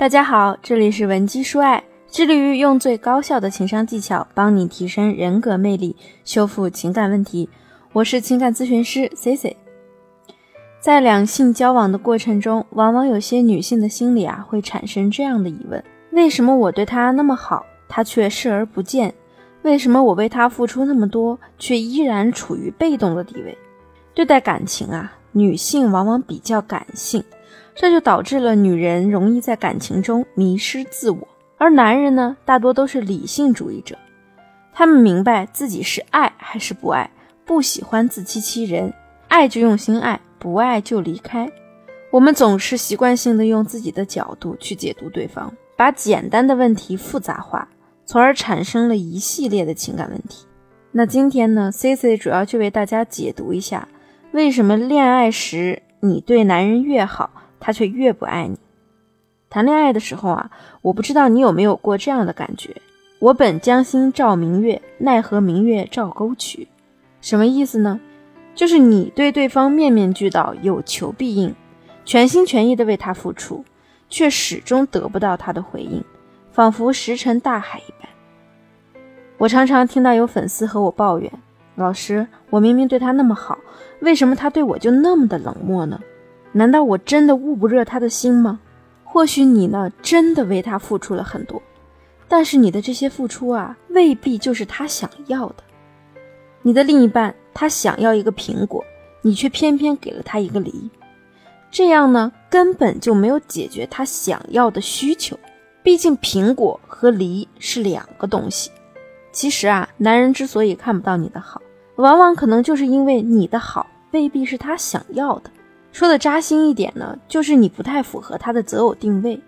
大家好，这里是文姬说爱，致力于用最高效的情商技巧帮你提升人格魅力，修复情感问题。我是情感咨询师 C C。在两性交往的过程中，往往有些女性的心里啊会产生这样的疑问：为什么我对他那么好，他却视而不见？为什么我为他付出那么多，却依然处于被动的地位？对待感情啊，女性往往比较感性。这就导致了女人容易在感情中迷失自我，而男人呢，大多都是理性主义者，他们明白自己是爱还是不爱，不喜欢自欺欺人，爱就用心爱，不爱就离开。我们总是习惯性的用自己的角度去解读对方，把简单的问题复杂化，从而产生了一系列的情感问题。那今天呢，C C 主要就为大家解读一下，为什么恋爱时你对男人越好。他却越不爱你。谈恋爱的时候啊，我不知道你有没有过这样的感觉：我本将心照明月，奈何明月照沟渠。什么意思呢？就是你对对方面面俱到，有求必应，全心全意的为他付出，却始终得不到他的回应，仿佛石沉大海一般。我常常听到有粉丝和我抱怨：“老师，我明明对他那么好，为什么他对我就那么的冷漠呢？”难道我真的捂不热他的心吗？或许你呢，真的为他付出了很多，但是你的这些付出啊，未必就是他想要的。你的另一半他想要一个苹果，你却偏偏给了他一个梨，这样呢，根本就没有解决他想要的需求。毕竟苹果和梨是两个东西。其实啊，男人之所以看不到你的好，往往可能就是因为你的好未必是他想要的。说的扎心一点呢，就是你不太符合他的择偶定位。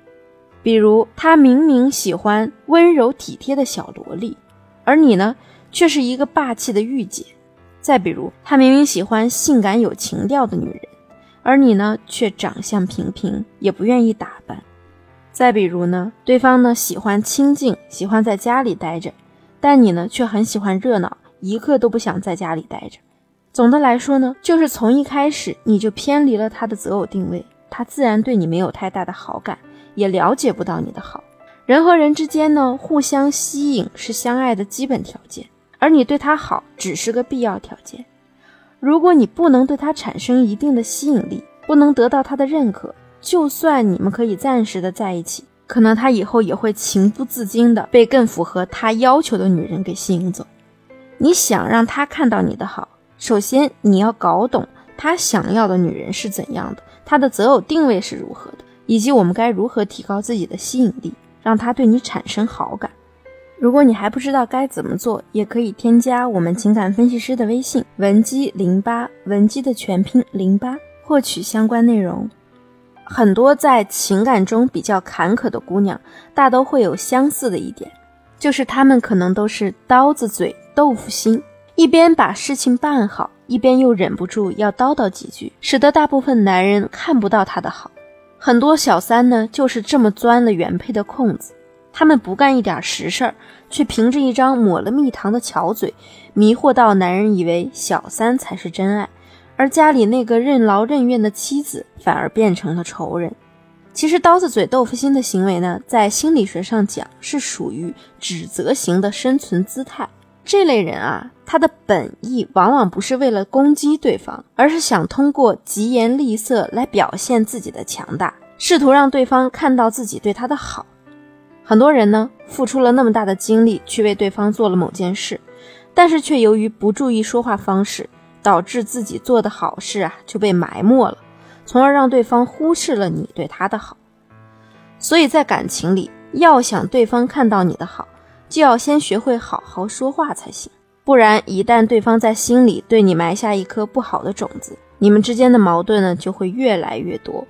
比如，他明明喜欢温柔体贴的小萝莉，而你呢，却是一个霸气的御姐；再比如，他明明喜欢性感有情调的女人，而你呢，却长相平平，也不愿意打扮；再比如呢，对方呢喜欢清静，喜欢在家里待着，但你呢，却很喜欢热闹，一刻都不想在家里待着。总的来说呢，就是从一开始你就偏离了他的择偶定位，他自然对你没有太大的好感，也了解不到你的好。人和人之间呢，互相吸引是相爱的基本条件，而你对他好只是个必要条件。如果你不能对他产生一定的吸引力，不能得到他的认可，就算你们可以暂时的在一起，可能他以后也会情不自禁的被更符合他要求的女人给吸引走。你想让他看到你的好。首先，你要搞懂他想要的女人是怎样的，他的择偶定位是如何的，以及我们该如何提高自己的吸引力，让他对你产生好感。如果你还不知道该怎么做，也可以添加我们情感分析师的微信文姬零八，文姬的全拼零八，获取相关内容。很多在情感中比较坎坷的姑娘，大都会有相似的一点，就是她们可能都是刀子嘴豆腐心。一边把事情办好，一边又忍不住要叨叨几句，使得大部分男人看不到她的好。很多小三呢，就是这么钻了原配的空子。他们不干一点实事儿，却凭着一张抹了蜜糖的巧嘴，迷惑到男人以为小三才是真爱，而家里那个任劳任怨的妻子反而变成了仇人。其实，刀子嘴豆腐心的行为呢，在心理学上讲，是属于指责型的生存姿态。这类人啊，他的本意往往不是为了攻击对方，而是想通过疾言厉色来表现自己的强大，试图让对方看到自己对他的好。很多人呢，付出了那么大的精力去为对方做了某件事，但是却由于不注意说话方式，导致自己做的好事啊就被埋没了，从而让对方忽视了你对他的好。所以在感情里，要想对方看到你的好。就要先学会好好说话才行，不然一旦对方在心里对你埋下一颗不好的种子，你们之间的矛盾呢就会越来越多。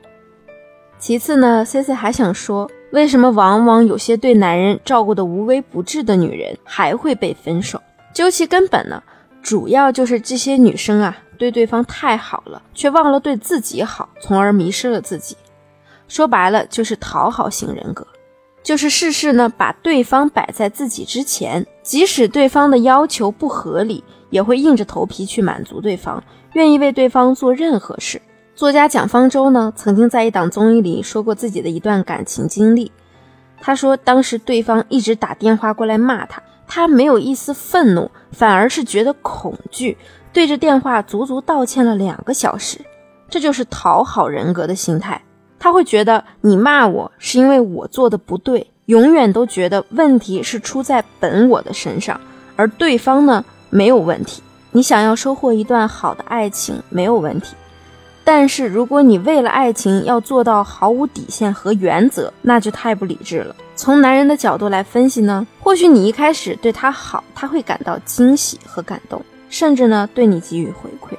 其次呢，C C 还想说，为什么往往有些对男人照顾的无微不至的女人还会被分手？究其根本呢，主要就是这些女生啊对对方太好了，却忘了对自己好，从而迷失了自己。说白了就是讨好型人格。就是事事呢，把对方摆在自己之前，即使对方的要求不合理，也会硬着头皮去满足对方，愿意为对方做任何事，作家蒋方舟呢，曾经在一档综艺里说过自己的一段感情经历。他说，当时对方一直打电话过来骂他，他没有一丝愤怒，反而是觉得恐惧，对着电话足足道歉了两个小时。这就是讨好人格的心态。他会觉得你骂我是因为我做的不对，永远都觉得问题是出在本我的身上，而对方呢没有问题。你想要收获一段好的爱情没有问题。但是，如果你为了爱情要做到毫无底线和原则，那就太不理智了。从男人的角度来分析呢，或许你一开始对他好，他会感到惊喜和感动，甚至呢对你给予回馈。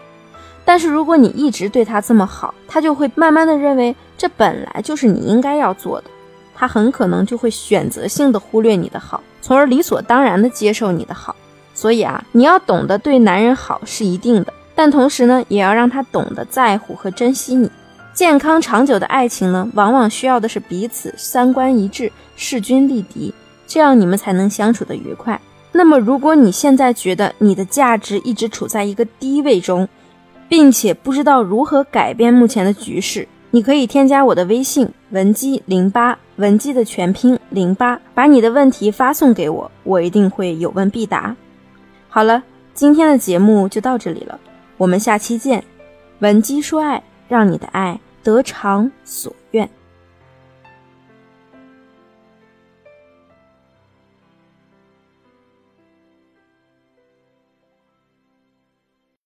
但是如果你一直对他这么好，他就会慢慢的认为这本来就是你应该要做的，他很可能就会选择性的忽略你的好，从而理所当然的接受你的好。所以啊，你要懂得对男人好是一定的。但同时呢，也要让他懂得在乎和珍惜你。健康长久的爱情呢，往往需要的是彼此三观一致、势均力敌，这样你们才能相处的愉快。那么，如果你现在觉得你的价值一直处在一个低位中，并且不知道如何改变目前的局势，你可以添加我的微信文姬零八，文姬的全拼零八，把你的问题发送给我，我一定会有问必答。好了，今天的节目就到这里了。我们下期见，文姬说爱，让你的爱得偿所。